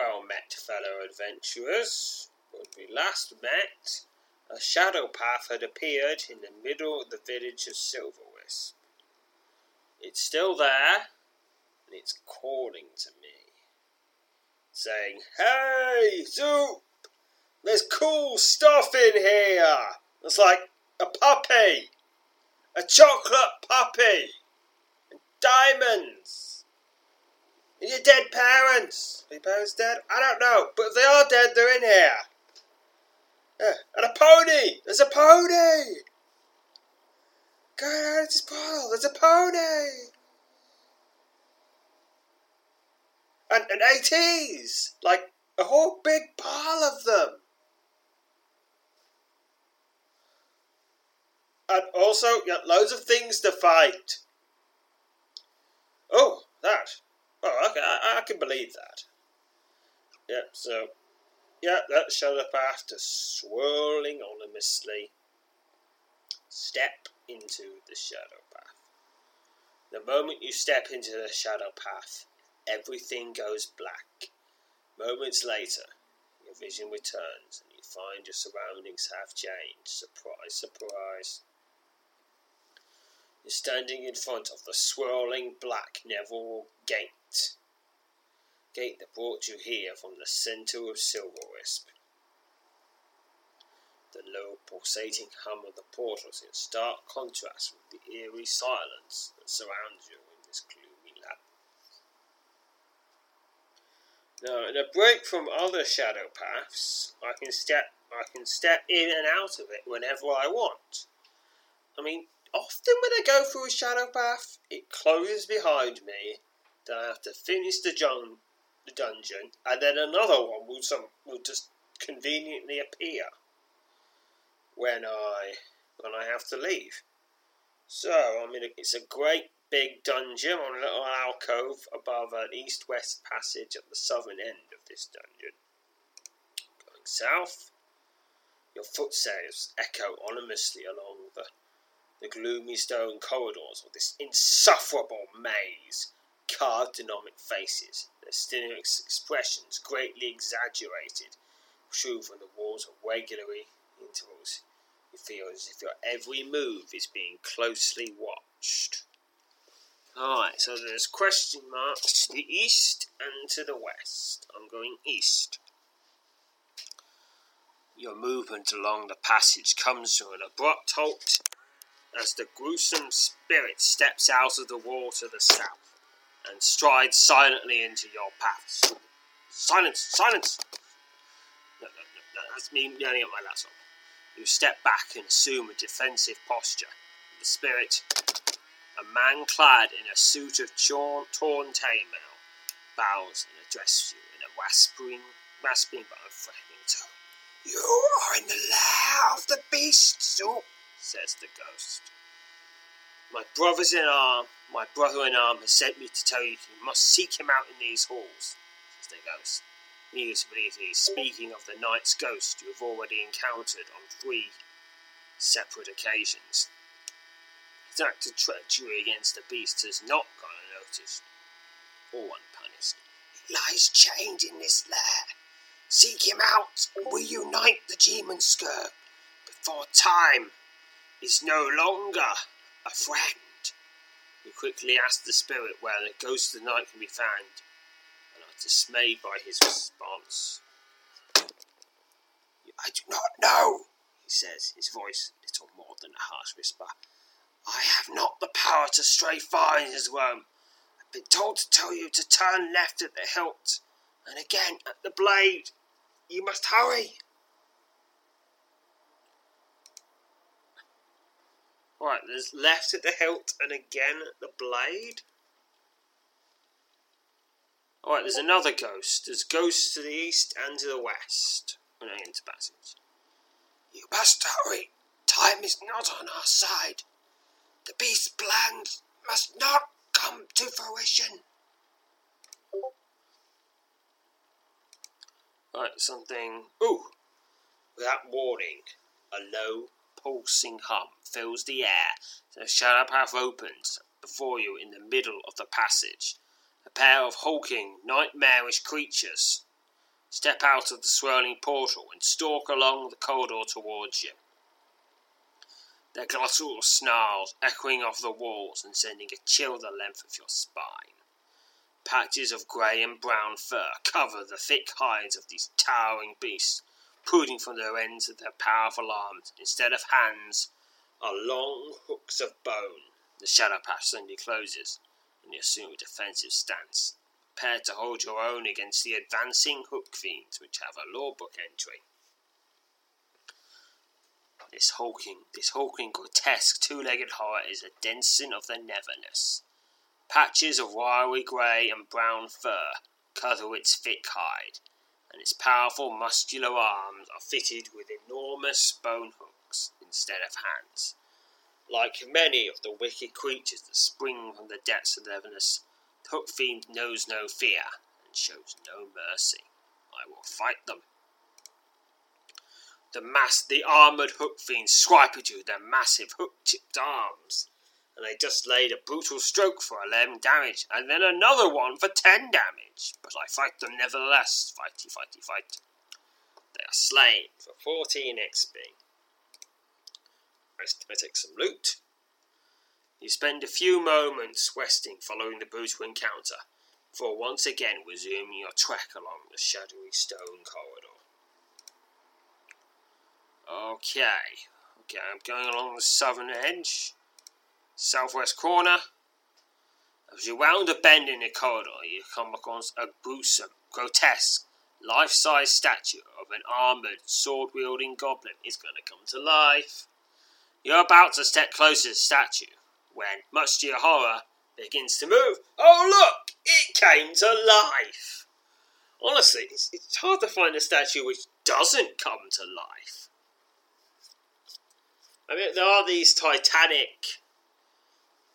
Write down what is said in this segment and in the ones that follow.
Well met, fellow adventurers. When we last met, a shadow path had appeared in the middle of the village of Silverwisp. It's still there, and it's calling to me, saying, Hey, Zoop! There's cool stuff in here! It's like a puppy! A chocolate puppy! And diamonds! And your dead parents. Are your parents dead? I don't know. But if they are dead, they're in here. Yeah. And a pony. There's a pony. Go out of this pile. There's a pony. And, and ATs. Like a whole big pile of them. And also, got loads of things to fight. Oh, that. Oh, okay, I, I can believe that. Yeah, so, yeah, that shadow path to swirling ominously. Step into the shadow path. The moment you step into the shadow path, everything goes black. Moments later, your vision returns and you find your surroundings have changed. Surprise, surprise. You're standing in front of the swirling black Neville Gate. Gate that brought you here from the centre of Silverwisp. The low pulsating hum of the portals in stark contrast with the eerie silence that surrounds you in this gloomy labyrinth. Now, in a break from other shadow paths, I can step I can step in and out of it whenever I want. I mean, often when I go through a shadow path, it closes behind me. Then I have to finish the, jun- the dungeon, and then another one will some will just conveniently appear when I when I have to leave. So I mean, it's a great big dungeon on a little alcove above an east-west passage at the southern end of this dungeon. Going south, your footsteps echo ominously along the the gloomy stone corridors of this insufferable maze, carved demonic faces, their sinister expressions greatly exaggerated, protrude from the walls at regular intervals. You feel as if your every move is being closely watched. Alright, so there's question marks to the east and to the west. I'm going east. Your movement along the passage comes to an abrupt halt as the gruesome spirit steps out of the wall to the south and strides silently into your paths. Silence! Silence! No, no, no, that's me yelling at my laptop. You step back and assume a defensive posture. The spirit, a man clad in a suit of torn, torn chainmail, bows and addresses you in a rasping, rasping but unthreatening tone. You are in the lair of the beast, Zoop says the ghost. My brothers in arm, my brother in arm has sent me to tell you you must seek him out in these halls, says the ghost. Needless to believe he is speaking of the knight's ghost you have already encountered on three separate occasions. His act of treachery against the beast has not gone unnoticed or unpunished. He lies chained in this lair. Seek him out, and we unite the demon scourge before time is no longer a friend. You quickly ask the spirit where the ghost of the knight can be found, and are dismayed by his response. I do not know, he says, his voice little more than a harsh whisper. I have not the power to stray far in his realm. I've been told to tell you to turn left at the hilt, and again at the blade. You must hurry. Right, there's left at the hilt and again at the blade. Alright, there's another ghost. There's ghosts to the east and to the west. When I enter passage. You must hurry. Time is not on our side. The beast's plans must not come to fruition. Right, something. Ooh! Without warning, a low, pulsing hum fills the air. The shadow path opens before you in the middle of the passage. A pair of hulking, nightmarish creatures step out of the swirling portal and stalk along the corridor towards you. Their glottal snarls echoing off the walls and sending a chill the length of your spine. Patches of grey and brown fur cover the thick hides of these towering beasts, protruding from their ends of their powerful arms. Instead of hands, are long hooks of bone. The shadow path suddenly closes, and you assume a defensive stance, prepared to hold your own against the advancing hook fiends which have a law book entry. This hulking, this hulking, grotesque two-legged horror is a denizen of the Neverness. Patches of wiry grey and brown fur cover its thick hide, and its powerful muscular arms are fitted with enormous bone hooks instead of hands. Like many of the wicked creatures that spring from the depths of Neverness, the Hook Fiend knows no fear and shows no mercy. I will fight them. The mass, the armoured Hook Fiends swipe at you with their massive hook-tipped arms and they just laid a brutal stroke for 11 damage, and then another one for 10 damage. But I fight them nevertheless. Fighty, fighty, fight. They are slain for 14 XP. I take some loot. You spend a few moments resting following the brutal encounter, before once again resuming your trek along the shadowy stone corridor. Okay, okay, I'm going along the southern edge southwest corner. As you round a bend in the corridor, you come across a gruesome, grotesque, life size statue of an armoured, sword wielding goblin. It's going to come to life. You're about to step closer to the statue when, much to your horror, it begins to move. Oh, look! It came to life! Honestly, it's, it's hard to find a statue which doesn't come to life. I mean, there are these titanic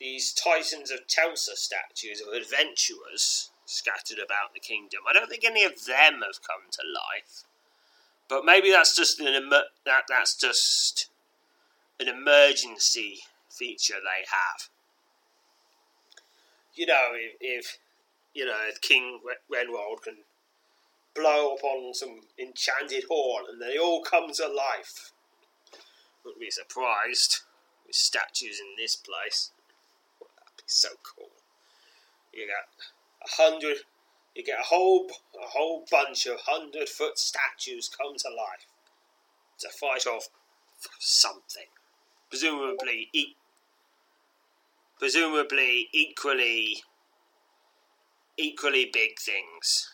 these Titans of Telsa statues of adventurers scattered about the kingdom. I don't think any of them have come to life, but maybe that's just an that that's just an emergency feature they have. You know, if, if you know if King Renwald can blow up on some enchanted horn and they all come to life, wouldn't be surprised with statues in this place so cool. You got a hundred, you get a whole a whole bunch of hundred foot statues come to life to fight off something, presumably e- presumably equally equally big things.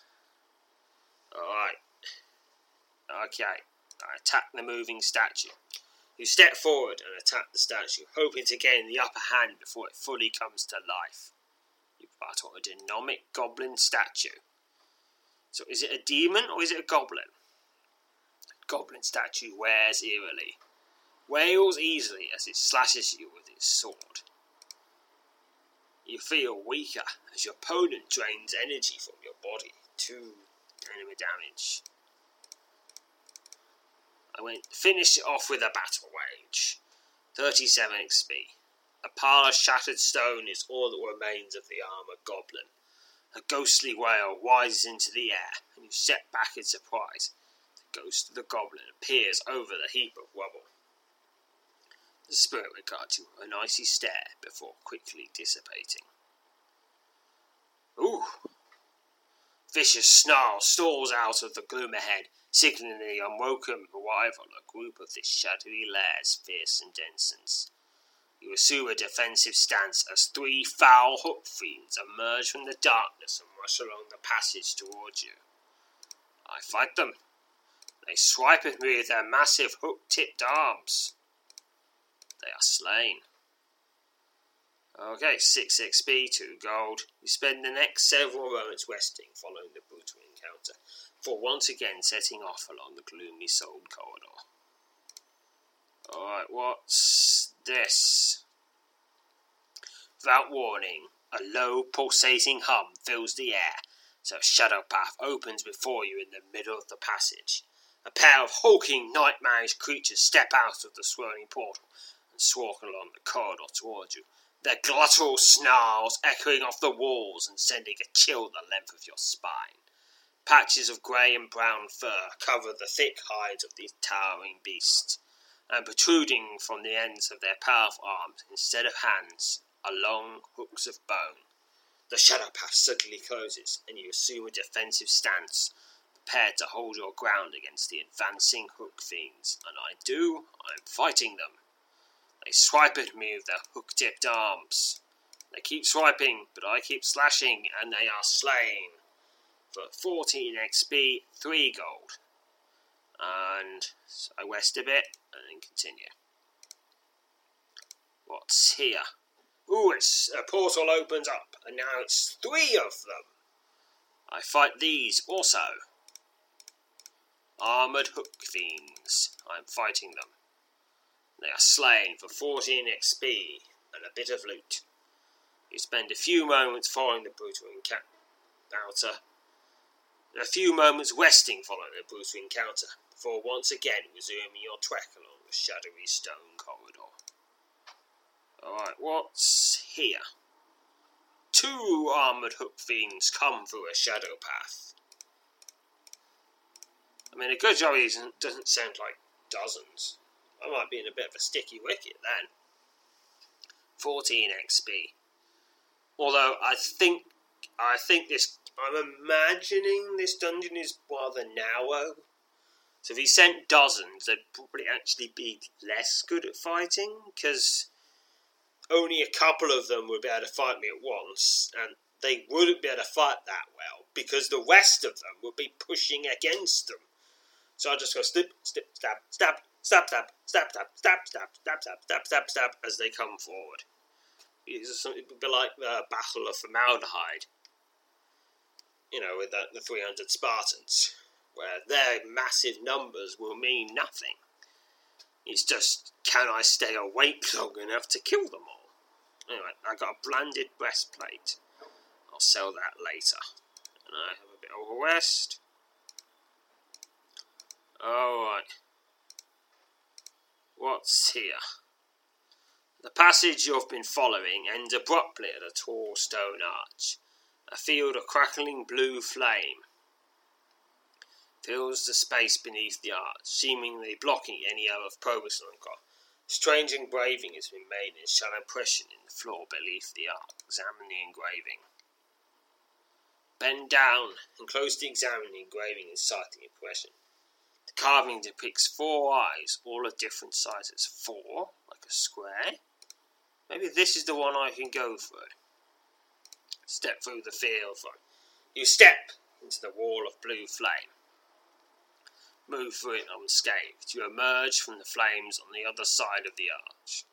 All right. Okay. I attack the moving statue. You step forward and attack the statue, hoping to gain the upper hand before it fully comes to life. You battle a demonic goblin statue. So is it a demon or is it a goblin? Goblin statue wears eerily, wails easily as it slashes you with its sword. You feel weaker as your opponent drains energy from your body. Two enemy damage. I went finish it off with a battle wage. 37 XP. A pile of shattered stone is all that remains of the armoured goblin. A ghostly wail rises into the air, and you step back in surprise. The ghost of the goblin appears over the heap of rubble. The spirit regards you with an icy stare before quickly dissipating. Ooh! Vicious snarl stalls out of the gloom ahead, signaling the unwelcome arrival of a group of this shadowy lair's fearsome denizens. You assume a defensive stance as three foul hook fiends emerge from the darkness and rush along the passage towards you. I fight them. They swipe at me with their massive hook tipped arms. They are slain. Okay, 6 XP, 2 gold. You spend the next several moments resting following the brutal encounter, for once again setting off along the gloomy souled corridor. Alright, what's this? Without warning, a low, pulsating hum fills the air, so a shadow path opens before you in the middle of the passage. A pair of hulking, nightmarish creatures step out of the swirling portal and stalk along the corridor towards you, their guttural snarls echoing off the walls and sending a chill the length of your spine. Patches of grey and brown fur cover the thick hides of these towering beasts, and protruding from the ends of their powerful arms, instead of hands, are long hooks of bone. The shadow path suddenly closes, and you assume a defensive stance, prepared to hold your ground against the advancing hook fiends. And I do, I'm fighting them. They swipe at me with their hook tipped arms. They keep swiping, but I keep slashing, and they are slain. For 14 XP, 3 gold. And so I rest a bit, and then continue. What's here? Ooh, it's, a portal opens up, and now it's three of them. I fight these also. Armoured hook fiends. I'm fighting them. They are slain for 14 XP and a bit of loot. You spend a few moments following the brutal encounter. A few moments resting followed the brutal encounter before once again resuming your trek along the shadowy stone corridor. Alright, what's here? Two armoured hook fiends come through a shadow path. I mean, a good job isn't doesn't sound like dozens. I might be in a bit of a sticky wicket then. 14 XP. Although I think I think this I'm imagining this dungeon is rather narrow. So if he sent dozens, they'd probably actually be less good at fighting because only a couple of them would be able to fight me at once, and they wouldn't be able to fight that well because the rest of them would be pushing against them. So I just go snip, snip, stab, stab, stab, stab, stab, stab, stab, stab, stab, stab, stab, stab, stab as they come forward. It would be like the Battle of Formaldehyde, you know, with the, the 300 Spartans, where their massive numbers will mean nothing. It's just, can I stay awake long enough to kill them all? Anyway, I got a blanded breastplate. I'll sell that later. And I have a bit of a rest. Alright. What's here? The passage you've been following ends abruptly at a tall stone arch. A field of crackling blue flame fills the space beneath the arch, seemingly blocking any other progress on Strange engraving has been made in shallow impression in the floor beneath the arch. Examine the engraving. Bend down and closely examine the engraving inside the impression. The carving depicts four eyes, all of different sizes. Four, like a square. Maybe this is the one I can go through. Step through the field. You step into the wall of blue flame move through it unscathed. You emerge from the flames on the other side of the arch.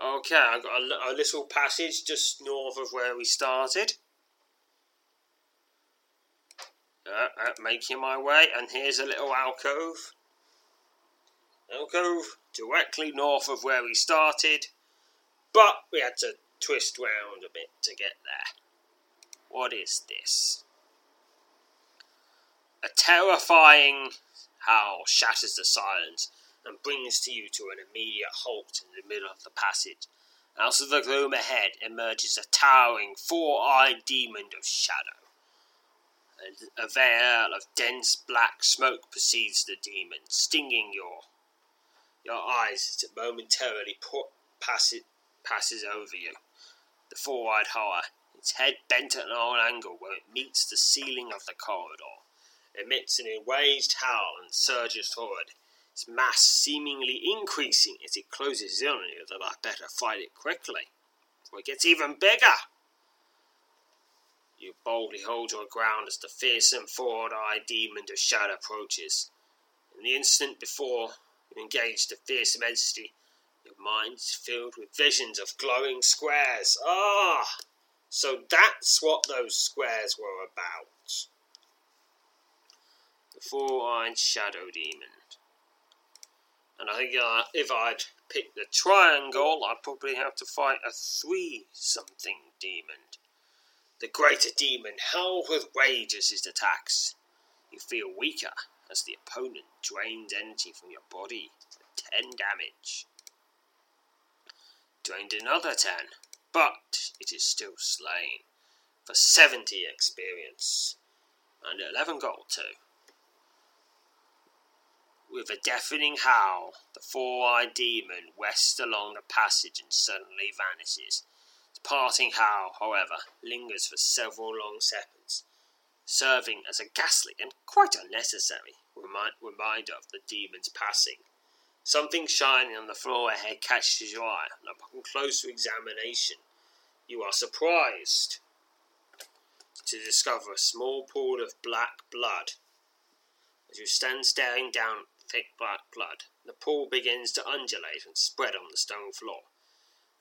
Okay, I've got a, a little passage just north of where we started. Uh, uh, making my way, and here's a little alcove. Alcove directly north of where we started, but we had to twist round a bit to get there. What is this? A terrifying howl shatters the silence and brings to you to an immediate halt in the middle of the passage. Out of the gloom ahead emerges a towering, four-eyed demon of shadow. A veil of dense black smoke precedes the demon, stinging your your eyes as it momentarily passes, passes over you. The four-eyed horror, its head bent at an odd angle where it meets the ceiling of the corridor emits an enraged howl and surges forward, its mass seemingly increasing as it closes in on you that I better fight it quickly, for it gets even bigger. You boldly hold your ground as the fearsome four-eyed demon of shadow approaches. In the instant before you engage the fearsome entity, mind's filled with visions of glowing squares. Ah! So that's what those squares were about. The four-eyed shadow demon. And I think uh, if I'd picked the triangle, I'd probably have to fight a three-something demon. The greater demon howls with rage as it attacks. You feel weaker as the opponent drains energy from your body for 10 damage. Drained another 10, but it is still slain for 70 experience and 11 gold too. With a deafening howl, the four-eyed demon whests along the passage and suddenly vanishes. Its parting howl, however, lingers for several long seconds, serving as a ghastly and quite unnecessary remind, reminder of the demon's passing. Something shining on the floor ahead catches your eye, and upon closer examination, you are surprised to discover a small pool of black blood. As you stand staring down thick black blood, the pool begins to undulate and spread on the stone floor.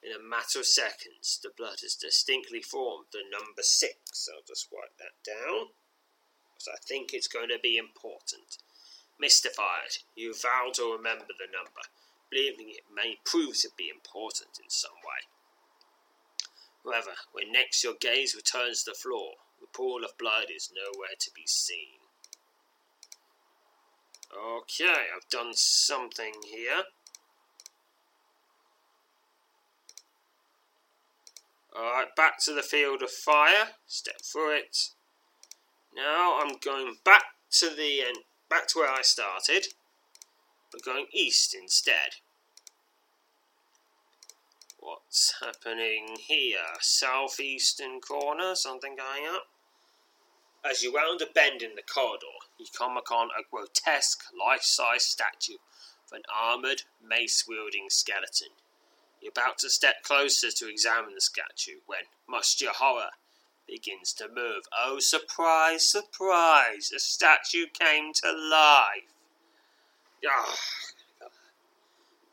In a matter of seconds, the blood has distinctly formed the number six. I'll just write that down, because I think it's going to be important. Mystified, you vow to remember the number, believing it may prove to be important in some way. However, when next your gaze returns to the floor, the pool of blood is nowhere to be seen. Okay, I've done something here. Alright, back to the field of fire. Step through it. Now I'm going back to the end, back to where I started, but going east instead. What's happening here? Southeastern corner, something going up? As you round a bend in the corridor, you come upon a grotesque, life size statue of an armoured, mace wielding skeleton. You're about to step closer to examine the statue when, much to your horror, begins to move. Oh, surprise, surprise! The statue came to life. Oh,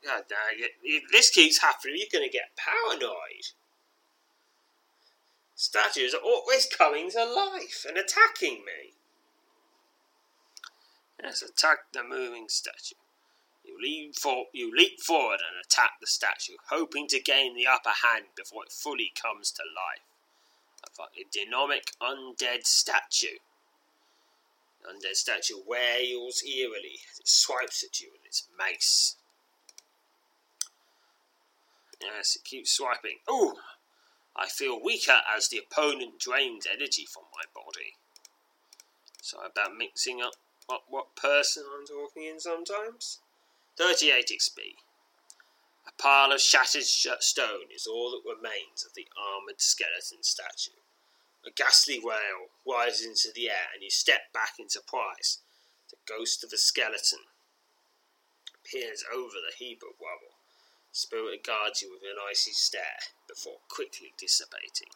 God dang it. If this keeps happening, you're going to get paranoid. Statues are always coming to life and attacking me. Yes, attack the moving statue. You leap, for, you leap forward and attack the statue, hoping to gain the upper hand before it fully comes to life. A dynamic undead statue. Undead statue wails eerily as it swipes at you with its mace. Yes, it keeps swiping. Oh! I feel weaker as the opponent drains energy from my body. Sorry about mixing up what, what person I'm talking in sometimes. 38 XP. A pile of shattered stone is all that remains of the armoured skeleton statue. A ghastly wail rises into the air, and you step back in surprise. The ghost of a skeleton peers over the heap of rubble. Spirit regards you with an icy stare before quickly dissipating.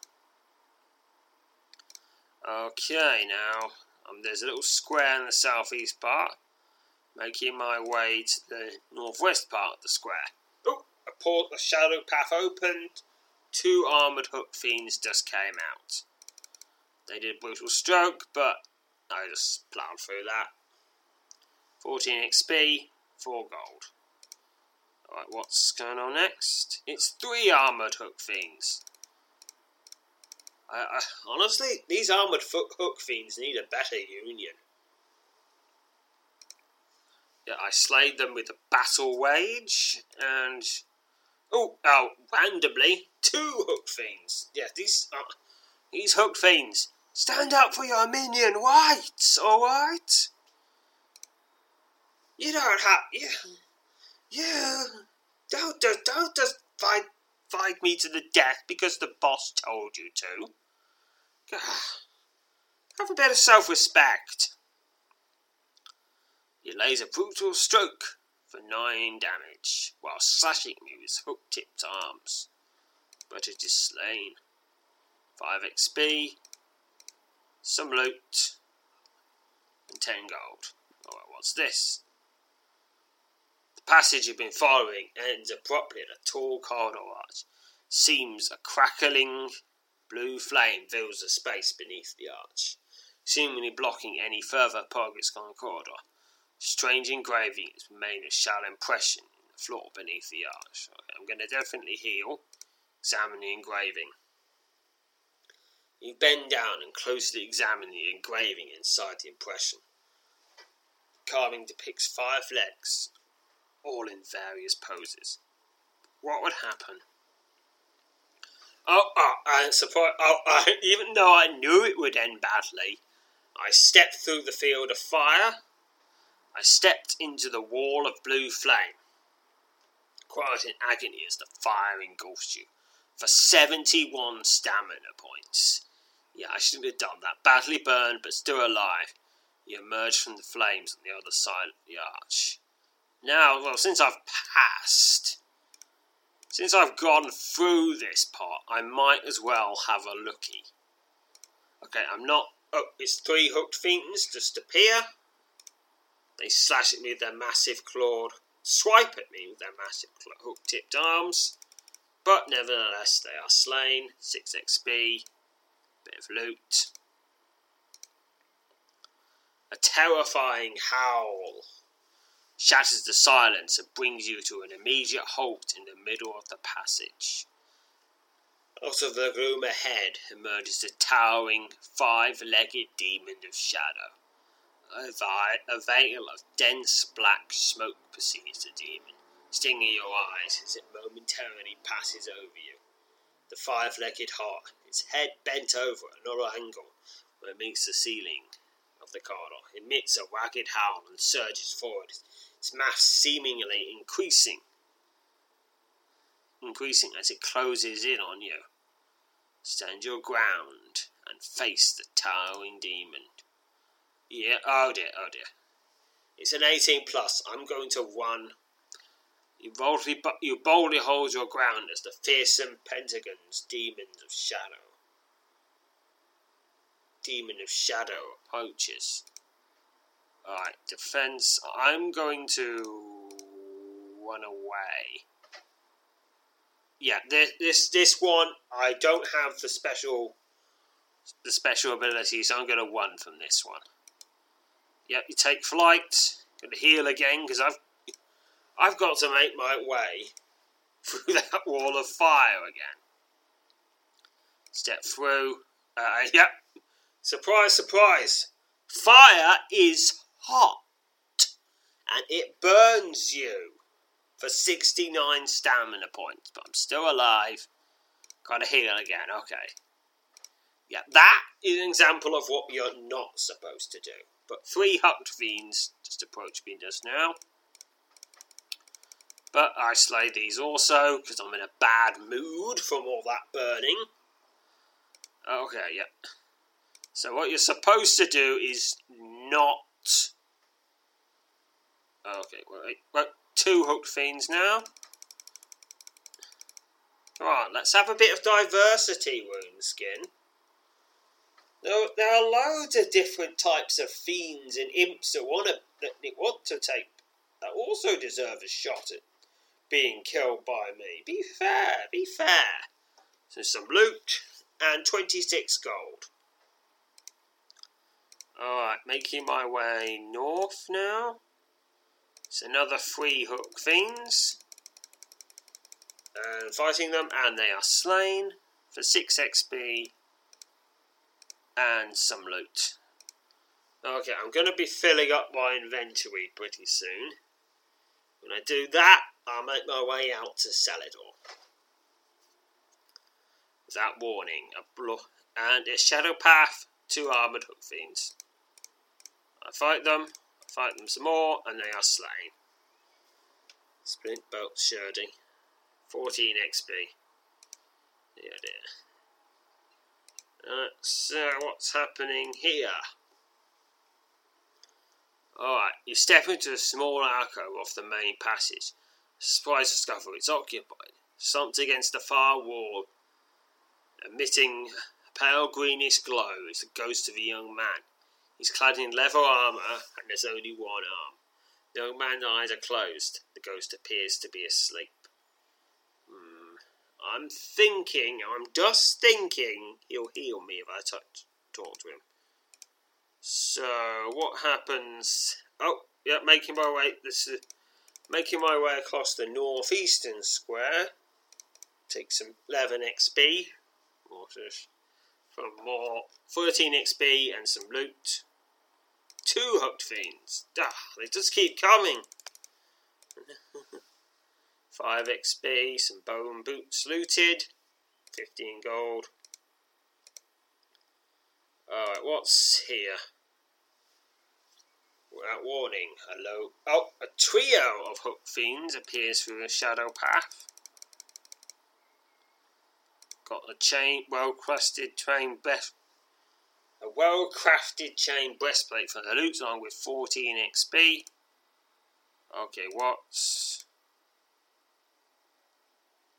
Okay, now um, there's a little square in the southeast part, making my way to the northwest part of the square. Oh, a port, a shadow path opened. Two armoured hook fiends just came out. They did a brutal stroke, but I just plowed through that. 14 XP, 4 gold. Alright, what's going on next? It's three armoured hook fiends. I, I, honestly, these armoured hook fiends need a better union. Yeah, I slayed them with a battle wage, and oh, oh, randomly two hook fiends. Yeah, these these hook fiends. Stand up for your minion, whites. All right. You don't have yeah. You don't just don't just fight fight me to the death because the boss told you to. Have a bit of self respect. He lays a brutal stroke for nine damage while slashing me with hook tipped arms. But it is slain. 5 XP, some loot, and 10 gold. Alright, what's this? The passage you've been following ends abruptly at a tall corridor arch. Seems a crackling blue flame fills the space beneath the arch, seemingly blocking any further progress on the corridor. Strange engraving has made a shallow impression in the floor beneath the arch. Okay, I'm going to definitely heal. Examine the engraving. You bend down and closely examine the engraving inside the impression. The carving depicts five legs, all in various poses. What would happen? Oh, oh, I'm surprised. Oh, I, even though I knew it would end badly, I stepped through the field of fire. I stepped into the wall of blue flame. Quiet in agony as the fire engulfs you. For 71 stamina points. Yeah, I shouldn't have done that. Badly burned, but still alive. He emerged from the flames on the other side of the arch. Now, well, since I've passed, since I've gone through this part, I might as well have a looky. Okay, I'm not. Oh, it's three hooked fiends just appear. They slash at me with their massive clawed, swipe at me with their massive hook tipped arms. But nevertheless, they are slain. 6 XP, A terrifying howl shatters the silence and brings you to an immediate halt in the middle of the passage. Out of the room ahead emerges a towering, five legged demon of shadow. A, vi- a veil of dense black smoke precedes the demon, stinging your eyes as it momentarily passes over you. The five legged hawk, its head bent over at an angle where it meets the ceiling of the corridor, emits a ragged howl and surges forward, its mass seemingly increasing, increasing as it closes in on you. Stand your ground and face the towering demon. Yeah, oh dear, oh dear. It's an 18 plus. I'm going to run. You boldly, you boldly hold your ground as the fearsome pentagons, demons of shadow. Demon of shadow approaches. Alright, defense. I'm going to run away. Yeah, this, this this one I don't have the special the special ability, so I'm going to run from this one. Yep, you take flight. Going to heal again because I've I've got to make my way through that wall of fire again. Step through. Uh, yep. Surprise, surprise. Fire is hot and it burns you for 69 stamina points, but I'm still alive. Gotta heal again, okay. Yeah, that is an example of what you're not supposed to do. But three Hook Fiends just approached me just now. But I slay these also, because I'm in a bad mood from all that burning. Okay, yeah. So what you're supposed to do is not Okay, wait, wait. Two hooked fiends now. Right, let's have a bit of diversity, Woundskin. There, there are loads of different types of fiends and imps that want to that want to take that also deserve a shot at being killed by me. Be fair, be fair. So some loot and 26 gold. Alright, making my way north now. It's another three hook fiends. And fighting them, and they are slain for 6 XP and some loot. Okay, I'm going to be filling up my inventory pretty soon. When I do that, I'll make my way out to Salador. Without warning, a blo- and a shadow path, two armored hook fiends. I fight them, I Fight them some more, and they are slain. Splint belt Shirdy. 14 XP. Yeah, dear. Uh, so, what's happening here? Alright, you step into a small alcove off the main passage. Surprise discover it's occupied. Slumped against the far wall, emitting a pale greenish glow, is the ghost of a young man. He's clad in leather armour and there's only one arm. The young man's eyes are closed. The ghost appears to be asleep. Hmm. I'm thinking, I'm just thinking he'll heal me if I touch, talk to him. So, what happens? Oh, yeah, making my way. This is making my way across the northeastern square. Take some 11 XP. From more 13 XP and some loot. Two hooked fiends. Ah, they just keep coming. 5 XP, some bone boots looted. 15 gold. Alright, what's here? Without warning, hello. Oh, a trio of hook fiends appears through the shadow path. Got a chain, well crafted chain breast, a well crafted chain breastplate for the loot along with 14 XP. Okay, what's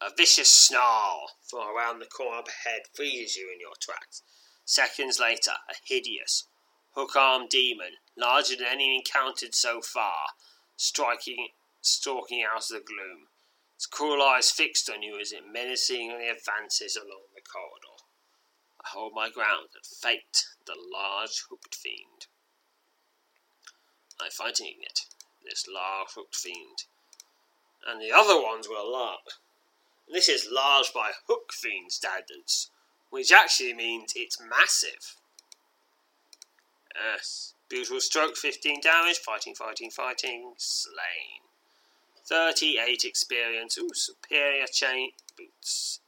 a vicious snarl from around the corner of head freezes you in your tracks. Seconds later, a hideous, hook armed demon, larger than any encountered so far, striking, stalking out of the gloom. Its cruel eyes fixed on you as it menacingly advances along the corridor. I hold my ground at Fate, the large hooked fiend. I'm fighting it, this large hooked fiend. And the other ones were large. This is large by hook fiend standards, which actually means it's massive. Yes. Brutal stroke, 15 damage, fighting, fighting, fighting, slain. 38 experience, ooh, superior chain boots.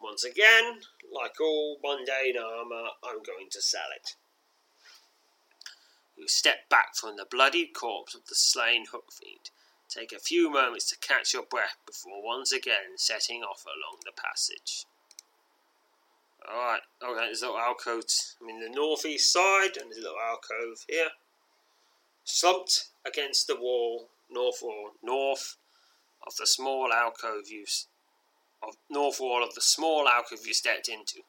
Once again, like all mundane armour, I'm going to sell it. You step back from the bloodied corpse of the slain hook. Take a few moments to catch your breath before once again setting off along the passage. Alright, okay, there's a little alcove. I'm in the northeast side, and there's a little alcove here. Slumped against the wall, north wall, north of the small alcove you of north wall of the small alcove you stepped into,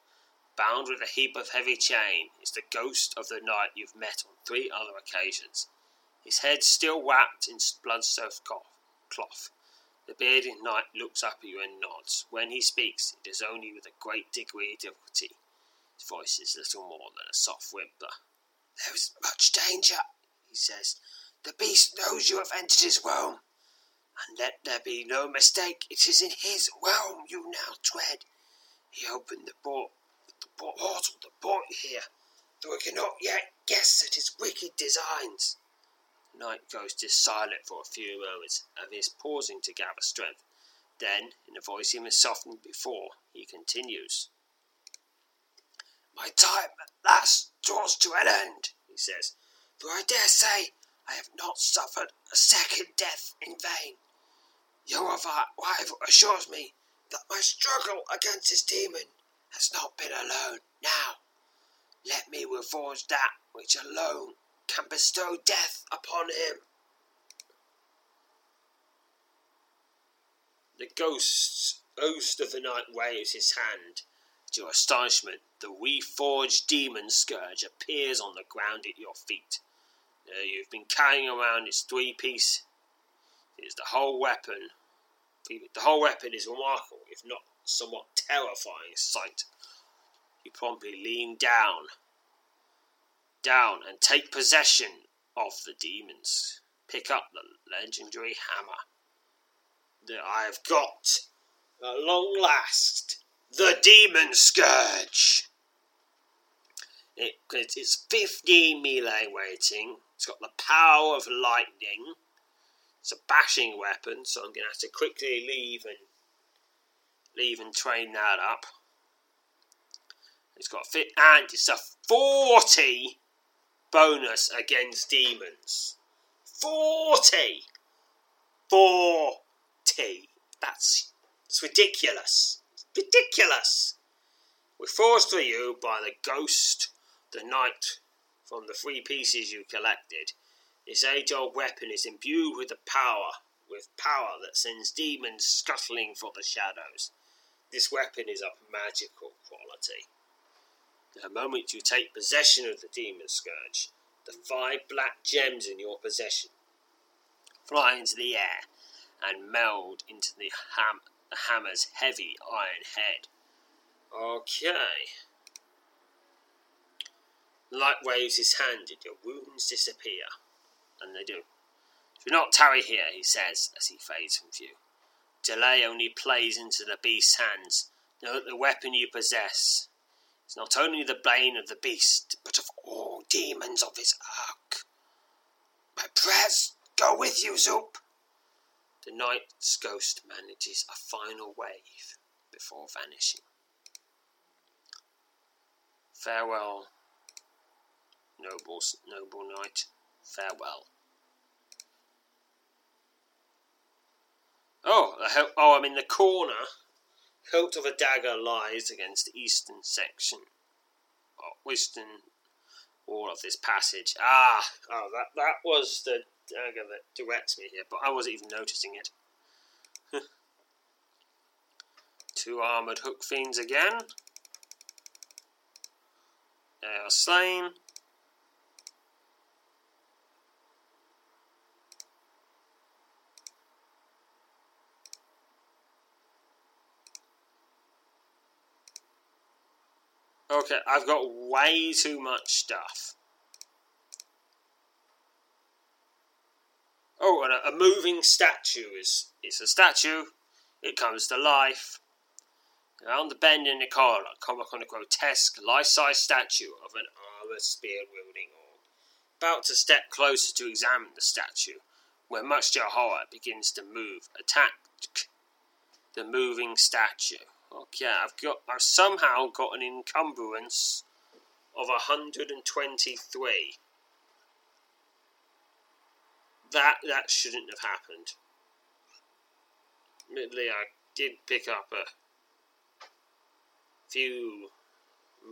bound with a heap of heavy chain, is the ghost of the knight you've met on three other occasions. His head still wrapped in blood-soaked cloth. The bearded knight looks up at you and nods. When he speaks, it is only with a great degree of difficulty. His voice is little more than a soft whimper. There is much danger, he says. The beast knows you have entered his realm. And let there be no mistake, it is in his realm you now tread. He opened the, por- the portal brought you here, though we cannot yet guess at his wicked designs. Knight Ghost is silent for a few moments and is pausing to gather strength. Then, in a voice even softened before, he continues. My time at last draws to an end, he says, for I dare say I have not suffered a second death in vain. Your rival assures me that my struggle against this demon has not been alone. Now, let me reforge that which alone can bestow death upon him. The ghost, ghost of the knight waves his hand. To your astonishment, the reforged demon scourge appears on the ground at your feet. Uh, you've been carrying around its three piece. It is the whole weapon. The whole weapon is a remarkable, if not somewhat terrifying sight. You promptly lean down down and take possession of the demons. Pick up the legendary hammer that I have got at long last. The Demon Scourge. It, it's 15 melee weighting. It's got the power of lightning. It's a bashing weapon, so I'm going to have to quickly leave and leave and train that up. It's got fit and it's a 40 bonus against demons. 40! 40! That's it's ridiculous. ridiculous! We're forced you by the ghost, the knight, from the three pieces you collected. This age old weapon is imbued with the power, with power that sends demons scuttling for the shadows. This weapon is of magical quality. The moment you take possession of the Demon Scourge, the five black gems in your possession fly into the air and meld into the, ham- the hammer's heavy iron head. Okay. Light waves his hand and your wounds disappear. And they do. Do not tarry here, he says as he fades from view. Delay only plays into the beast's hands. Know that the weapon you possess is not only the bane of the beast, but of all demons of his ark. My prayers go with you, Zoop. The knight's ghost manages a final wave before vanishing. Farewell, noble, noble knight. Farewell. Oh, oh, I'm in the corner. Hilt of a dagger lies against the eastern section, or eastern wall of this passage. Ah, oh, that that was the dagger that directs me here, but I wasn't even noticing it. Two armoured hook fiends again. They are slain. Okay, I've got way too much stuff. Oh, and a, a moving statue is it's a statue. It comes to life. Around the bend in the corridor, come upon a grotesque, life-size statue of an armored spear-wielding orc. About to step closer to examine the statue, where much to your horror begins to move, attack the moving statue. Okay, I've got I've somehow got an encumbrance of 123. That that shouldn't have happened. Admittedly, I did pick up a few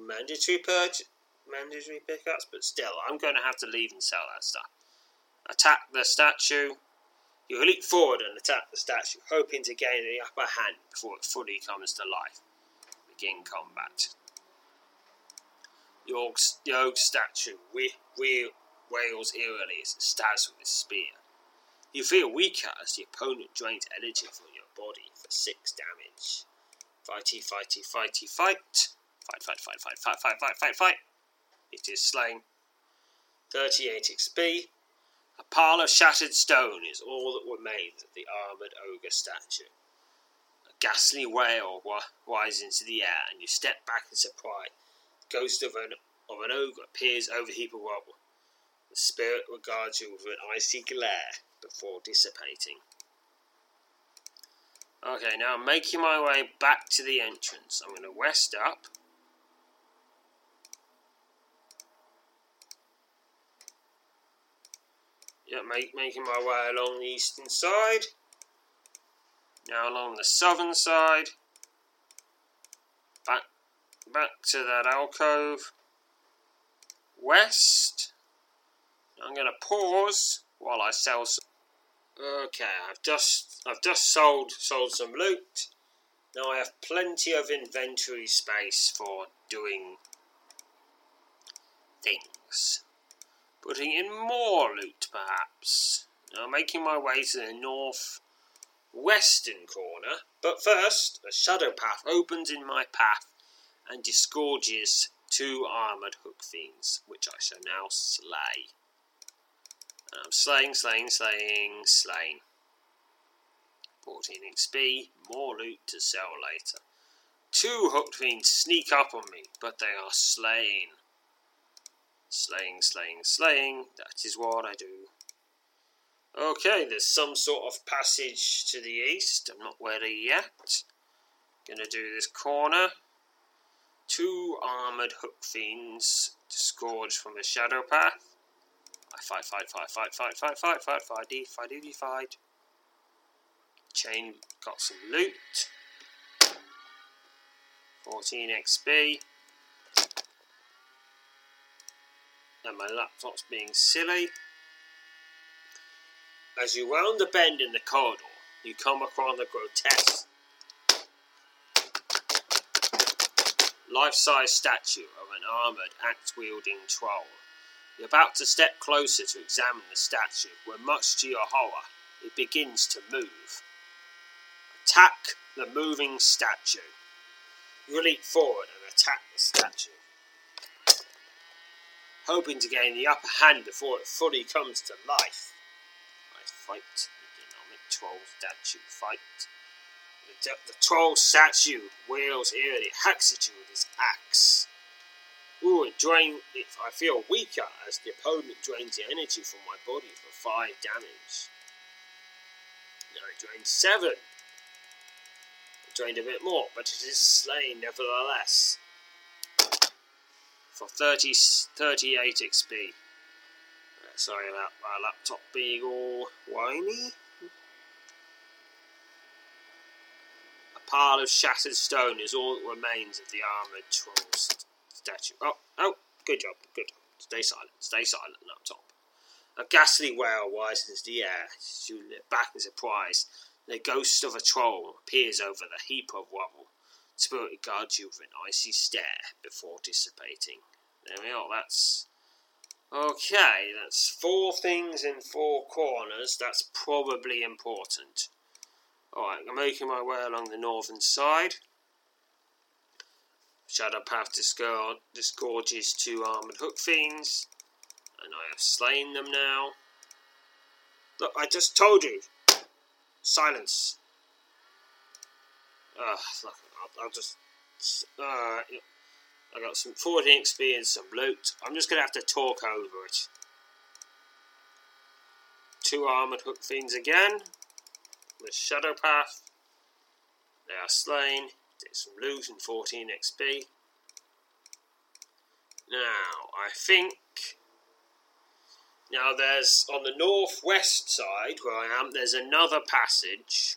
mandatory purge mandatory pickups, but still, I'm going to have to leave and sell that stuff. Attack the statue. You leap forward and attack the statue, hoping to gain the upper hand before it fully comes to life. Begin combat. The oak, the oak statue we, we, wails eerily as it stabs with his spear. You feel weaker as the opponent drains energy from your body for 6 damage. Fighty, fighty, fighty, fight. Fight, fight, fight, fight, fight, fight, fight, fight, fight. It is slain. 38 XP. Pile of shattered stone is all that remains of the armoured ogre statue. A ghastly wail rises into the air, and you step back in surprise. The ghost of an, of an ogre appears over the heap of rubble. The spirit regards you with an icy glare before dissipating. Okay, now I'm making my way back to the entrance. I'm going to west up. Yeah, make, making my way along the eastern side. Now along the southern side. Back, back to that alcove. West. I'm going to pause while I sell some. Okay, I've just I've just sold sold some loot. Now I have plenty of inventory space for doing things putting in more loot perhaps. Now making my way to the north western corner, but first a shadow path opens in my path and disgorges two armoured hook fiends, which I shall now slay. And I'm slaying, slaying, slaying, slaying. 14 XP, more loot to sell later. Two hooked fiends sneak up on me, but they are slain. Slaying, slaying, slaying. That is what I do. Okay, there's some sort of passage to the east. I'm not ready yet. Gonna do this corner. Two armoured hook fiends disgorged from the shadow path. I fight, fight, fight, fight, fight, fight, fight, fight, fight, fight, fight, fight, fight. Chain got some loot. 14 XP. And my laptop's being silly. As you round the bend in the corridor, you come across a grotesque life-size statue of an armoured, axe-wielding troll. You're about to step closer to examine the statue, when much to your horror, it begins to move. Attack the moving statue. You leap forward and attack the statue, hoping to gain the upper hand before it fully comes to life. I fight the dynamic troll statue fight. The, the troll statue wails eerily, hacks at you with his axe. Ooh, it drain. It, I feel weaker as the opponent drains the energy from my body for five damage. Now it drains seven. It drained a bit more, but it is slain nevertheless. For 30, 38 XP. Uh, sorry about my laptop being all whiny. A pile of shattered stone is all that remains of the armoured troll st- statue. Oh, oh, good job, good. Stay silent, stay silent up top. A ghastly wail widens the air. You back in surprise. The ghost of a troll appears over the heap of rubble. Spirit regards you with an icy stare before dissipating. There we are, that's. Okay, that's four things in four corners. That's probably important. Alright, I'm making my way along the northern side. Shadow Path disgorge, disgorges two armoured hook fiends, and I have slain them now. Look, I just told you! Silence! Ugh, look, I'll, I'll just. Uh, I got some 14 XP and some loot. I'm just gonna have to talk over it. Two armoured hook fiends again. With Shadow Path. They are slain. Get some loot and 14 XP. Now, I think. Now, there's on the northwest side where I am, there's another passage.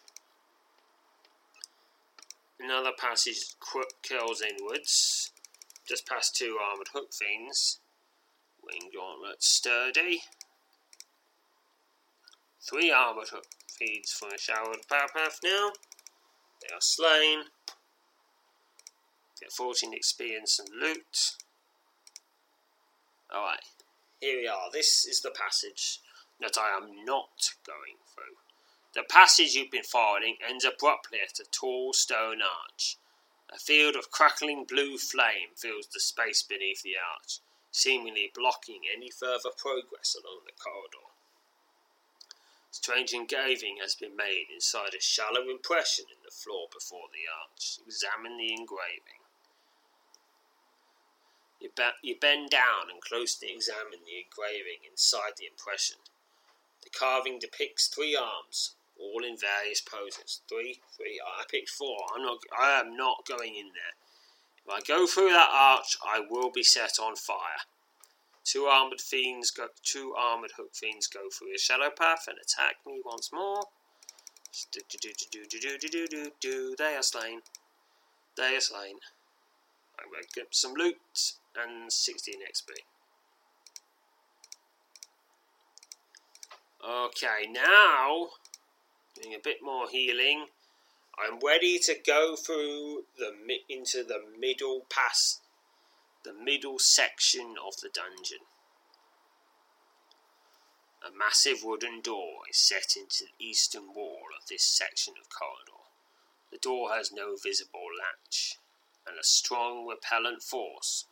Another passage curls inwards. Just past two armoured hook fiends. Wing gauntlet sturdy. Three armoured hook fiends from a showered power path now. They are slain. Get 14 experience and loot. Alright, here we are. This is the passage that I am not going through. The passage you've been following ends abruptly at a tall stone arch. A field of crackling blue flame fills the space beneath the arch, seemingly blocking any further progress along the corridor. Strange engraving has been made inside a shallow impression in the floor before the arch. Examine the engraving. You, be- you bend down and closely examine the engraving inside the impression. The carving depicts three arms, all in various poses. Three, three. I picked four. I'm not. I am not going in there. If I go through that arch, I will be set on fire. Two armored fiends go. Two armored hook fiends go through a shadow path and attack me once more. Do do do do do do do do do. They are slain. They are slain. I'm going to get some loot and 16 XP. Okay, now a bit more healing. I'm ready to go through the into the middle pass, the middle section of the dungeon. A massive wooden door is set into the eastern wall of this section of corridor. The door has no visible latch, and a strong repellent force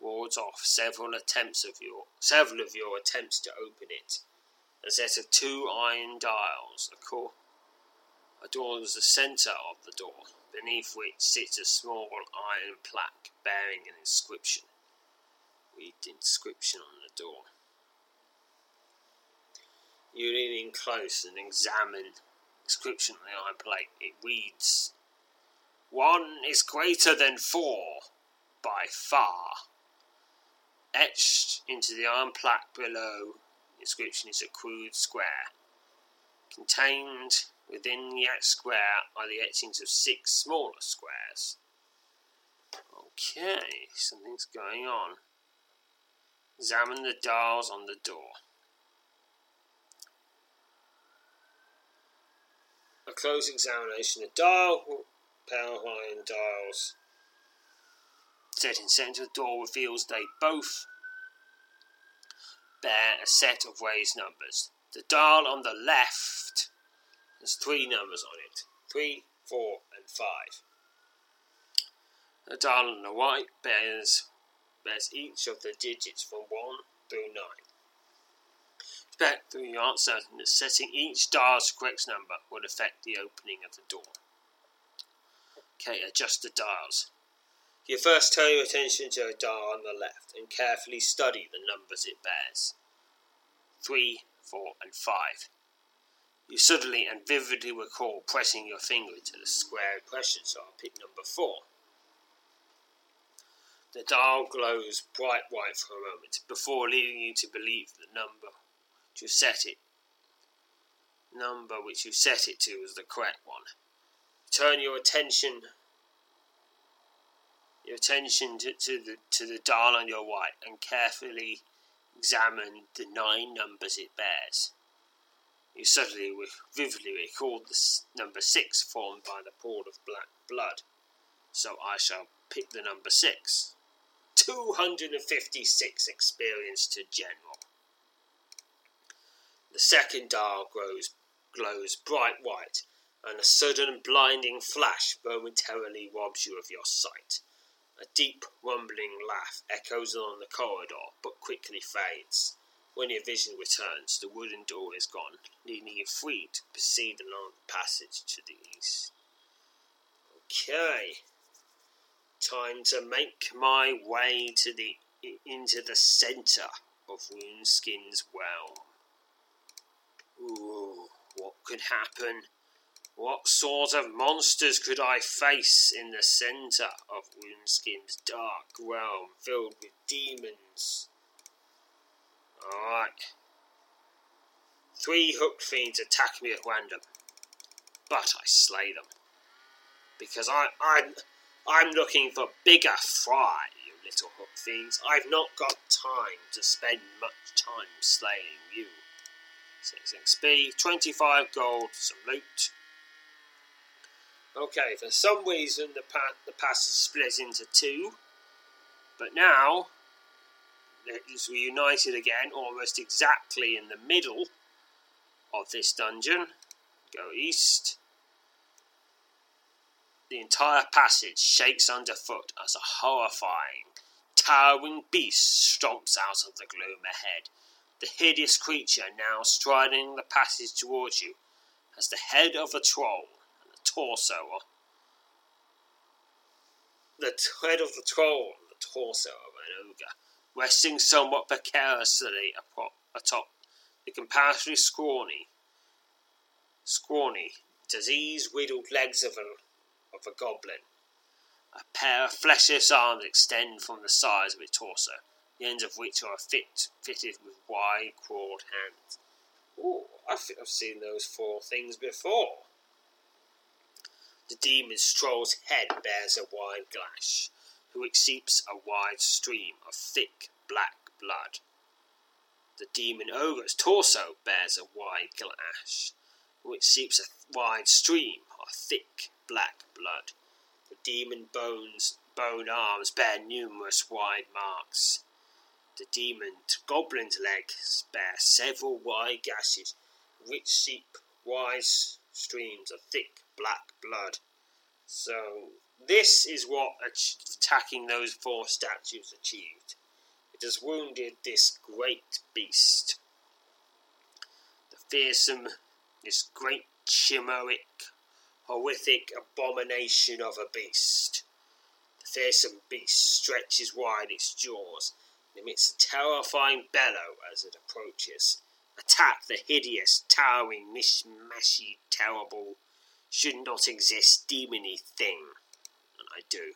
wards off several attempts of your several of your attempts to open it. A set of two iron dials adorns the centre of the door, beneath which sits a small iron plaque bearing an inscription. Read the inscription on the door. You lean in close and examine the inscription on the iron plate. It reads, One is greater than four, by far. Etched into the iron plaque below, the inscription is a crude square. Contained within the square are the etchings of six smaller squares. Okay, something's going on. Examine the dials on the door. A close examination of dial, power iron dials set in centre of the door reveals they both bear a set of raised numbers. The dial on the left There's three numbers on it three, four, and five. The dial on the right bears, bears each of the digits from 1 through 9. Expect through your answer that setting each dial's correct number would affect the opening of the door. Okay, adjust the dials. You first turn your attention to a dial on the left and carefully study the numbers it bears. 3, 4, and 5. You suddenly and vividly recall pressing your finger into the square impression, so I'll pick number 4. The dial glows bright white for a moment before leading you to believe the number which you set it number which you set it to was the correct one. Turn your attention your attention to, to the to the dial on your right and carefully examine the nine numbers it bears. You suddenly vividly recall the number six formed by the pool of black blood. So I shall pick the number six. 256 experience to general. The second dial grows, glows bright white, and a sudden blinding flash momentarily robs you of your sight. A deep rumbling laugh echoes along the corridor, but quickly fades. When your vision returns, the wooden door is gone, leaving you free to proceed along the passage to the east. Okay. Time to make my way to the into the centre of Runeskin's realm. Ooh, what could happen? What sort of monsters could I face in the centre of Runeskin's dark realm filled with demons? Alright. Three hook fiends attack me at random, but I slay them. Because I, I'm I'm looking for bigger fry, you little hook fiends. I've not got time to spend much time slaying you. 6 XP, 25 gold, some loot. Okay, for some reason the, pa- the pass is split into two, but now it's reunited again almost exactly in the middle of this dungeon. Go east. The entire passage shakes underfoot as a horrifying, towering beast stomps out of the gloom ahead. The hideous creature now striding the passage towards you has the head of a troll and the torso the head of the troll and the torso of an ogre, resting somewhat precariously atop the comparatively scrawny, scrawny, disease-riddled legs of a of a goblin. A pair of fleshless arms extend from the sides of its torso, the ends of which are fit, fitted with wide, clawed hands. Oh, I think I've seen those four things before. The demon troll's head bears a wide gash, which seeps a wide stream of thick black blood. The demon ogre's torso bears a wide gash, which seeps a wide stream of thick black blood. The demon bones, bone arms bear numerous wide marks. The demon goblin's legs bear several wide gashes, which seep wide streams of thick black blood. So this is what attacking those four statues achieved. It has wounded this great beast. The fearsome, this great chimeric horrific abomination of a beast. The fearsome beast stretches wide its jaws and emits a terrifying bellow as it approaches. Attack the hideous, towering, mishmashy, terrible, should not exist demony thing. I do.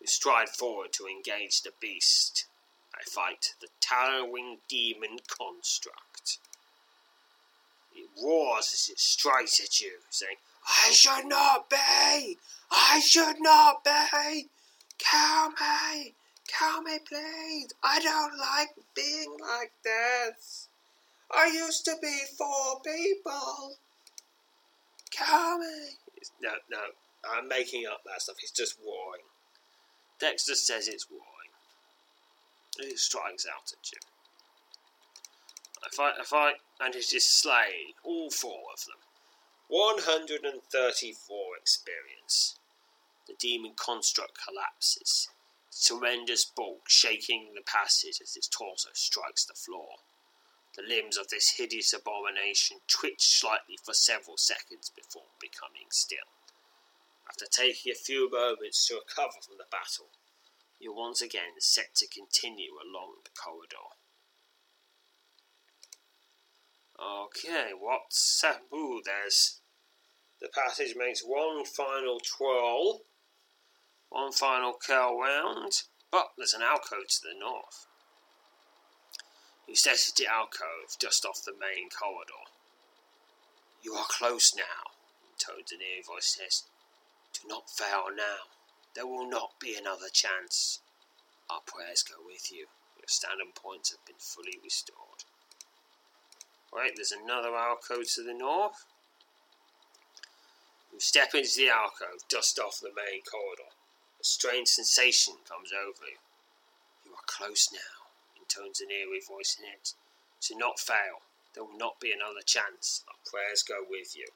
We stride forward to engage the beast. I fight the towering demon construct. It roars as it strikes at you, saying, I should not be! I should not be! Kill me! Kill me, please! I don't like being like this! I used to be four people! Kill me! No, no, I'm making up that stuff. It's just roaring. Dexter says it's roaring. It strikes out at you. I fight, I fight, and it is slain, all four of them. 134 experience. The demon construct collapses, its tremendous bulk shaking the passage as its torso strikes the floor. The limbs of this hideous abomination twitch slightly for several seconds before becoming still. After taking a few moments to recover from the battle, you're once again set to continue along the corridor. Okay, what's that? Ooh, there's. The passage makes one final twirl, one final curl round, but there's an alcove to the north. You into the alcove just off the main corridor. You are close now, tones an eerie voice says. Do not fail now. There will not be another chance. Our prayers go with you. Your standing points have been fully restored. Right, there's another alcove to the north. You step into the alcove, dust off the main corridor. A strange sensation comes over you. You are close now, intones an eerie voice in it. Do not fail, there will not be another chance. Our prayers go with you.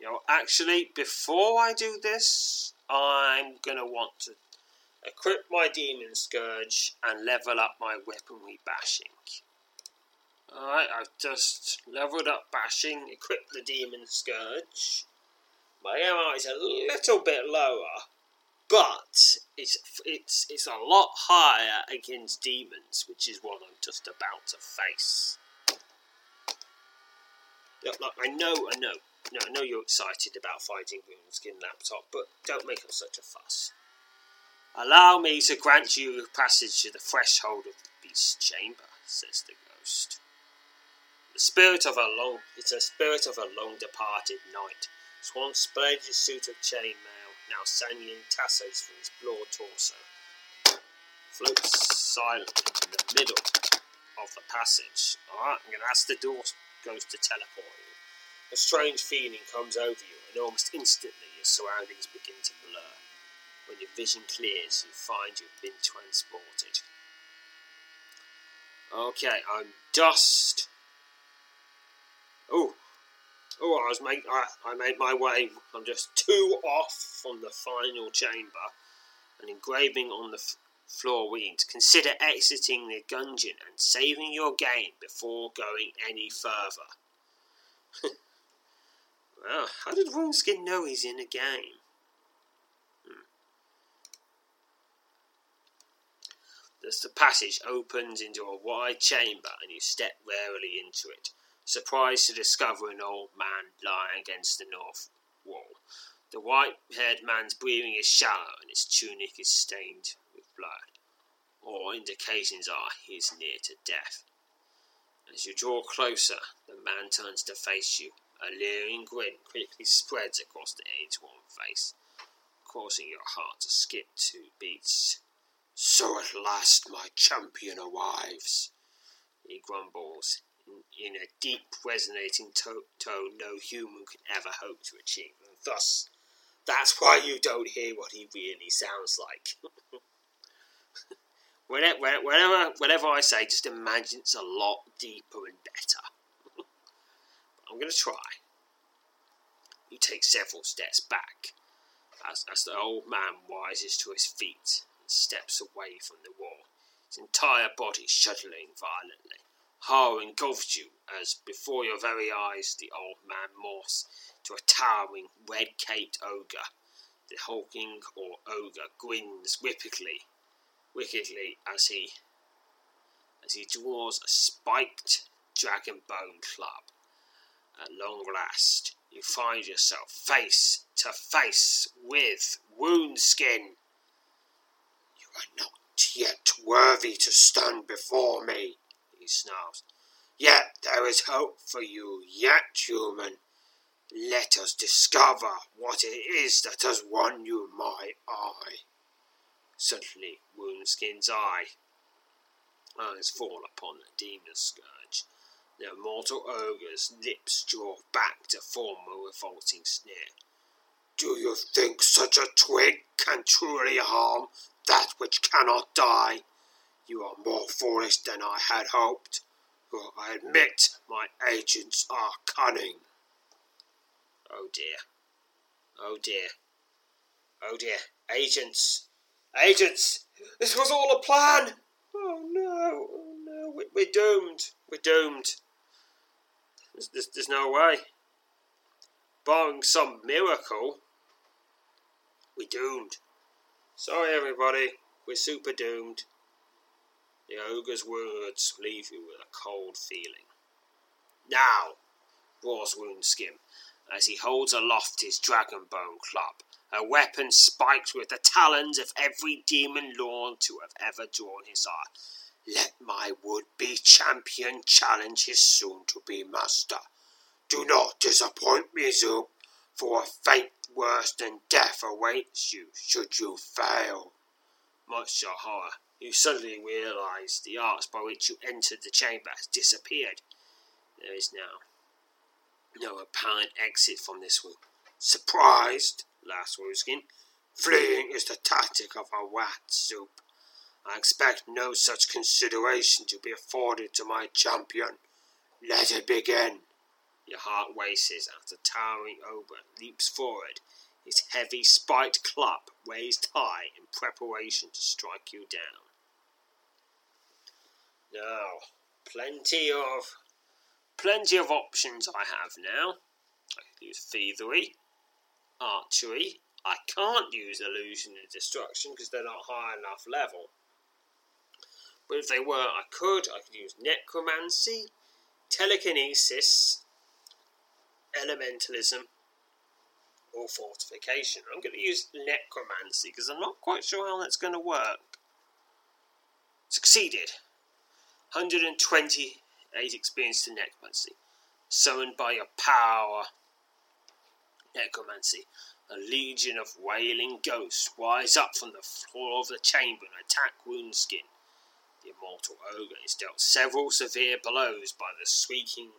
You know, actually, before I do this, I'm gonna want to equip my Demon Scourge and level up my weaponry bashing. Alright, I've just leveled up bashing, equipped the Demon Scourge. My MR is a little bit lower, but it's it's it's a lot higher against demons, which is what I'm just about to face. Look, look, I know, I know, no, I know you're excited about finding fighting Skin Laptop, but don't make up such a fuss. Allow me to grant you passage to the threshold of the beast's chamber, says the ghost. The spirit of a long it's a spirit of a long departed knight. Swan spread his suit of chainmail, now sanging tassels from his broad torso. Floats silently in the middle of the passage. Alright, I'm gonna ask the door ghost to teleport. A strange feeling comes over you, and almost instantly your surroundings begin to blur. When your vision clears, you find you've been transported. Okay, I'm dust. Oh, oh! I was make. I, I made my way. I'm just two off from the final chamber. An engraving on the f- floor reads: "Consider exiting the dungeon and saving your game before going any further." how did Woundskin know he's in a game? Hmm. As the passage opens into a wide chamber and you step warily into it, surprised to discover an old man lying against the north wall. The white haired man's breathing is shallow and his tunic is stained with blood. All indications are he is near to death. As you draw closer, the man turns to face you. A leering grin quickly spreads across the age-worn face, causing your heart to skip two beats. So at last my champion arrives, he grumbles in, in a deep, resonating to- tone no human could ever hope to achieve. And thus, that's why you don't hear what he really sounds like. whenever, whenever, whenever I say, just imagine it's a lot deeper and better. I'm going to try. You take several steps back as, as the old man rises to his feet and steps away from the wall, his entire body shuddering violently. Horror engulfs you as before your very eyes the old man morphs to a towering red caped ogre. The hulking or ogre grins wickedly, wickedly as he as he draws a spiked dragon bone club. At long last, you find yourself face to face with Woundskin You are not yet worthy to stand before me, he snarls. Yet there is hope for you, yet, human. Let us discover what it is that has won you my eye. Suddenly, Woundskin's eye eyes fall upon the demon scourge. The immortal ogre's lips draw back to form a revolting sneer. Do you think such a twig can truly harm that which cannot die. You are more foolish than I had hoped, for I admit my agents are cunning. Oh dear. Oh dear. Oh dear. Agents! Agents! This was all a plan! Oh no! Oh no! We're doomed! We're doomed! There's, there's, there's no way. Barring some miracle, we're doomed. Sorry, everybody. We're super doomed. The ogre's words leave you with a cold feeling. Now, roars Woundskin, as he holds aloft his dragonbone club, a weapon spiked with the talons of every demon lord to have ever drawn his eye. Let my would-be champion challenge his soon-to-be master. Do not disappoint me, Zoop, for a fate worse than death awaits you should you fail. Much to your horror, you suddenly realize the arch by which you entered the chamber has disappeared. There is now no apparent exit from this room. Surprised, laughed Woundskin. Fleeing is the tactic of a rat, Zoop. I expect no such consideration to be afforded to my champion. Let it begin. Your heart races as the towering ogre leaps forward, his heavy spiked club raised high in preparation to strike you down. Now, plenty of plenty of options I have now. I can use thievery, archery. I can't use illusion and destruction because they're not high enough level. But if they were, I could. I could use necromancy, telekinesis, elementalism, or fortification. I'm going to use necromancy because I'm not quite sure how that's going to work. Succeeded. 128 experience to necromancy. Summoned by your power. Necromancy. A legion of wailing ghosts rise up from the floor of the chamber and attack Woundskin. The immortal ogre is dealt several severe blows by the squeaking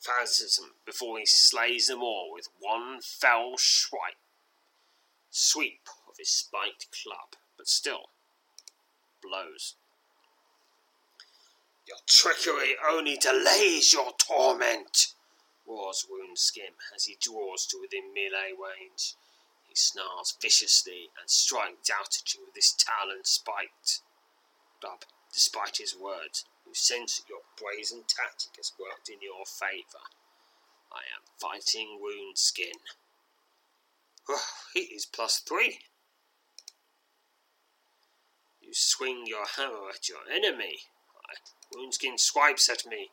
phantasm before he slays them all with one fell swipe, sweep of his spiked club, but still blows. Your trickery only delays your torment, roars Woundskin as he draws to within melee range. He snarls viciously and strikes out at you with his talon spiked club despite his words, you sense that your brazen tactic has worked in your favour. I am fighting Woundskin. Oh, he is plus three. You swing your hammer at your enemy. Woundskin swipes at me.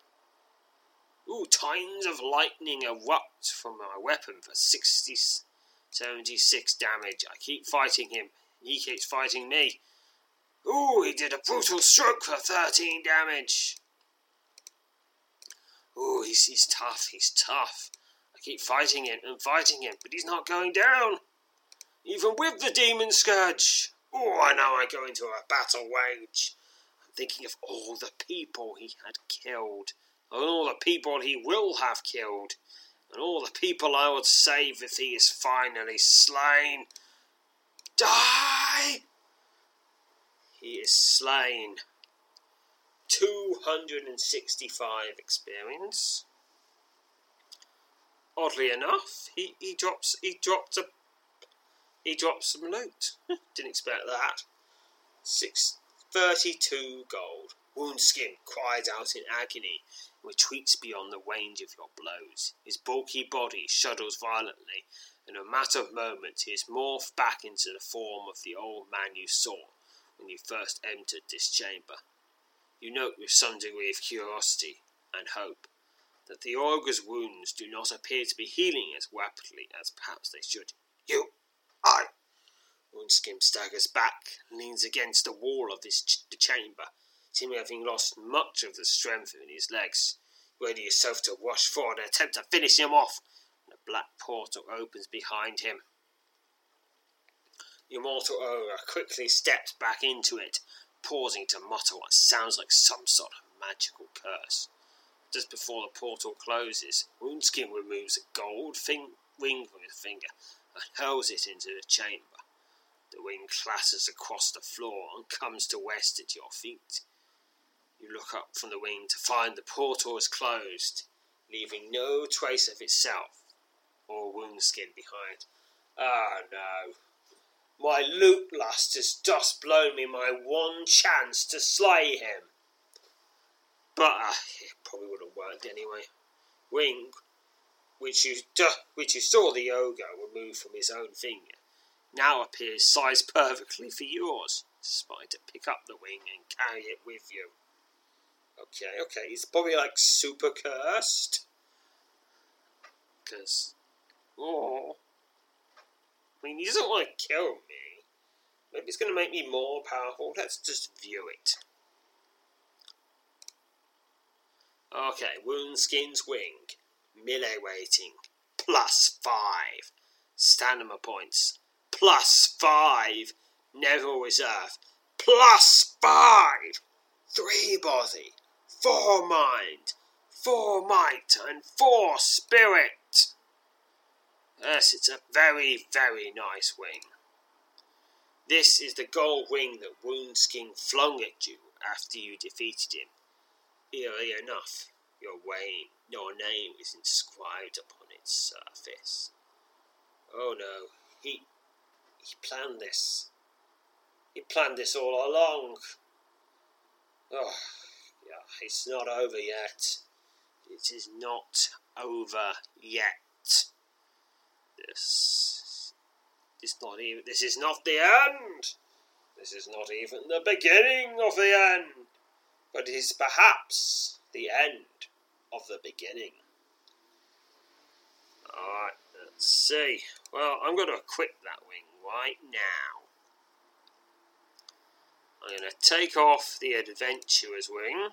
Ooh, tines of lightning erupt from my weapon for 60, 76 damage. I keep fighting him. He keeps fighting me. Ooh, he did a brutal stroke for 13 damage. Ooh, he's, he's tough, he's tough. I keep fighting him and fighting him, but he's not going down. Even with the demon scourge. Oh, I know I go into a battle wage. I'm thinking of all the people he had killed, and all the people he will have killed, and all the people I would save if he is finally slain. Die! He is slain. 265 experience. Oddly enough, he, he drops he dropped a he drops some loot. Didn't expect that. Six thirty-two gold. Woundskin cries out in agony, retreats beyond the range of your blows. His bulky body shudders violently. In a matter of moments, he is morphed back into the form of the old man you saw when you first entered this chamber. You note with some degree of curiosity and hope that the ogre's wounds do not appear to be healing as rapidly as perhaps they should. You, I. Woundskin staggers back leans against the wall of this ch- the chamber, seemingly having lost much of the strength in his legs. Ready yourself to rush forward and attempt to finish him off. And a black portal opens behind him. Immortal ogre quickly steps back into it, pausing to mutter what sounds like some sort of magical curse. Just before the portal closes, Woundskin removes a gold fin- ring from his finger and hurls it into the chamber. The ring clatters across the floor and comes to rest at your feet. You look up from the ring to find the portal is closed, leaving no trace of itself or Woundskin behind. Ah, no. My loot lust has just blown me my one chance to slay him. But uh, it probably would have worked anyway. Wing, which you, duh, which you saw the ogre remove from his own finger, now appears sized perfectly for yours. To pick up the wing and carry it with you. Okay, okay, he's probably like super cursed. Because, oh, Mean, he doesn't want to kill me. Maybe it's going to make me more powerful. Let's just view it. Okay, Woundskin's Wing. Melee rating. Plus 5. Stamina points. Plus 5. Neville Reserve. Plus 5. 3 body. 4 mind. 4 might. And 4 spirit. Yes, it's a very, very nice wing. This is the gold wing that Woundskin flung at you after you defeated him. Eerily enough, your Wayne, your name is inscribed upon its surface. Oh no, he he planned this. He planned this all along. Oh, yeah, it's not over yet. It is not over yet. This is not even. This is not the end. This is not even the beginning of the end, but it is perhaps the end of the beginning. Alright, let's see. Well, I'm going to equip that wing right now. I'm going to take off the adventurer's wing.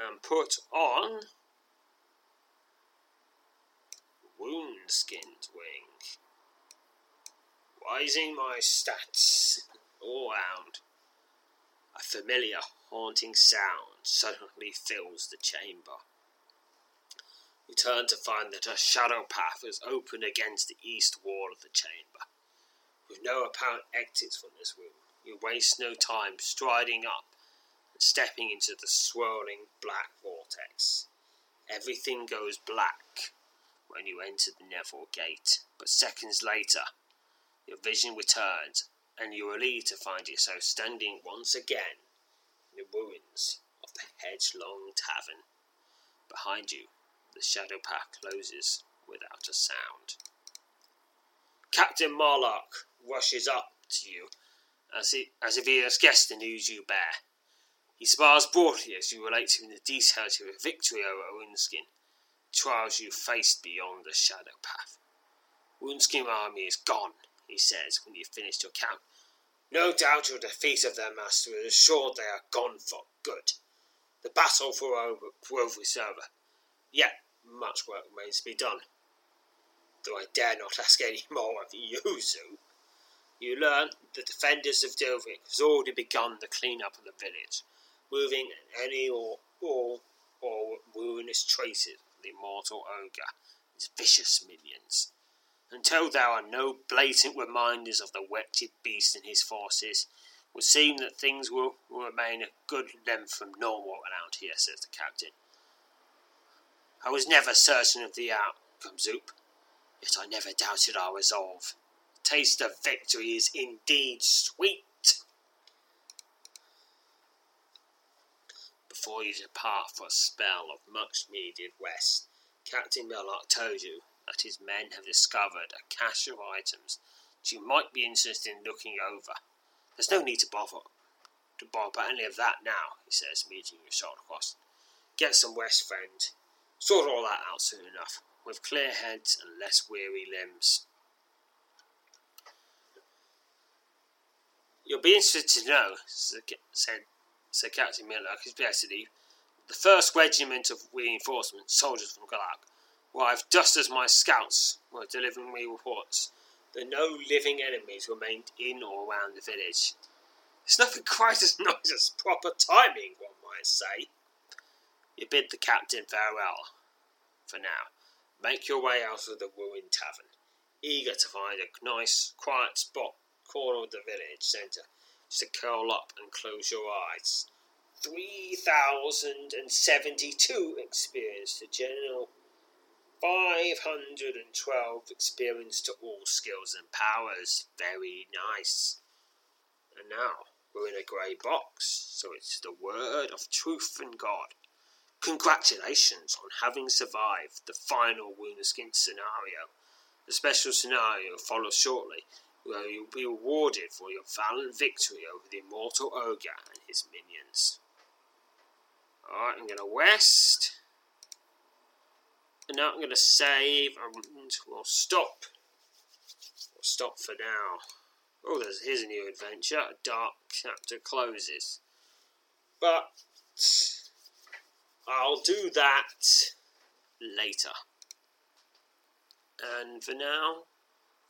And put on Woundskin's wing. Rising my stats all round. A familiar, haunting sound suddenly fills the chamber. You turn to find that a shadow path is open against the east wall of the chamber. With no apparent exits from this room, you waste no time striding up and stepping into the swirling black vortex. Everything goes black when you enter the Neville Gate, but seconds later, your vision returns, and you are relieved to find yourself standing once again in the ruins of the Hedgelong Tavern. Behind you, the shadow path closes without a sound. Captain Marlock rushes up to you as, he, as if he has guessed the news you bear. He smiles broadly as you relate to him the details of your victory over Woundskin trials you faced beyond the shadow path. Woundskin army is gone, he says when you've finished your count. No doubt your defeat of their master is assured they are gone for good. The battle for Grove is over. Yet much work remains to be done. Though I dare not ask any more of you, Zoop. You learn the defenders of Delvic has already begun the clean-up of the village, moving any or all or ruinous traces immortal ogre, his vicious minions. Until there are no blatant reminders of the wretched beast and his forces, it would seem that things will, will remain a good length from normal around here, says the captain. I was never certain of the outcome, Zoop, yet I never doubted our resolve. The taste of victory is indeed sweet. You depart for a spell of much needed rest, Captain Mellock told you that his men have discovered a cache of items that you might be interested in looking over. There's no need to bother to bother about any of that now, he says, meeting you shoulder across. Get some rest, friend. Sort all that out soon enough, with clear heads and less weary limbs. You'll be interested to know, said said Captain Miller, his basically the first regiment of reinforcement soldiers from Galak arrived just as my scouts were delivering me reports that no living enemies remained in or around the village. It's nothing quite as nice as proper timing, one might say. You bid the captain farewell. For now, make your way out of the ruined tavern, eager to find a nice, quiet spot corner of the village centre to curl up and close your eyes. 3,072 experience to general, 512 experience to all skills and powers. Very nice. And now we're in a grey box, so it's the word of truth and God. Congratulations on having survived the final Woundskin scenario. The special scenario follows shortly, where you'll be rewarded for your valiant victory over the immortal ogre and his minions. Alright, I'm going to west. And now I'm going to save and we'll stop. We'll stop for now. Oh, there's here's a new adventure. A dark chapter closes. But I'll do that later. And for now,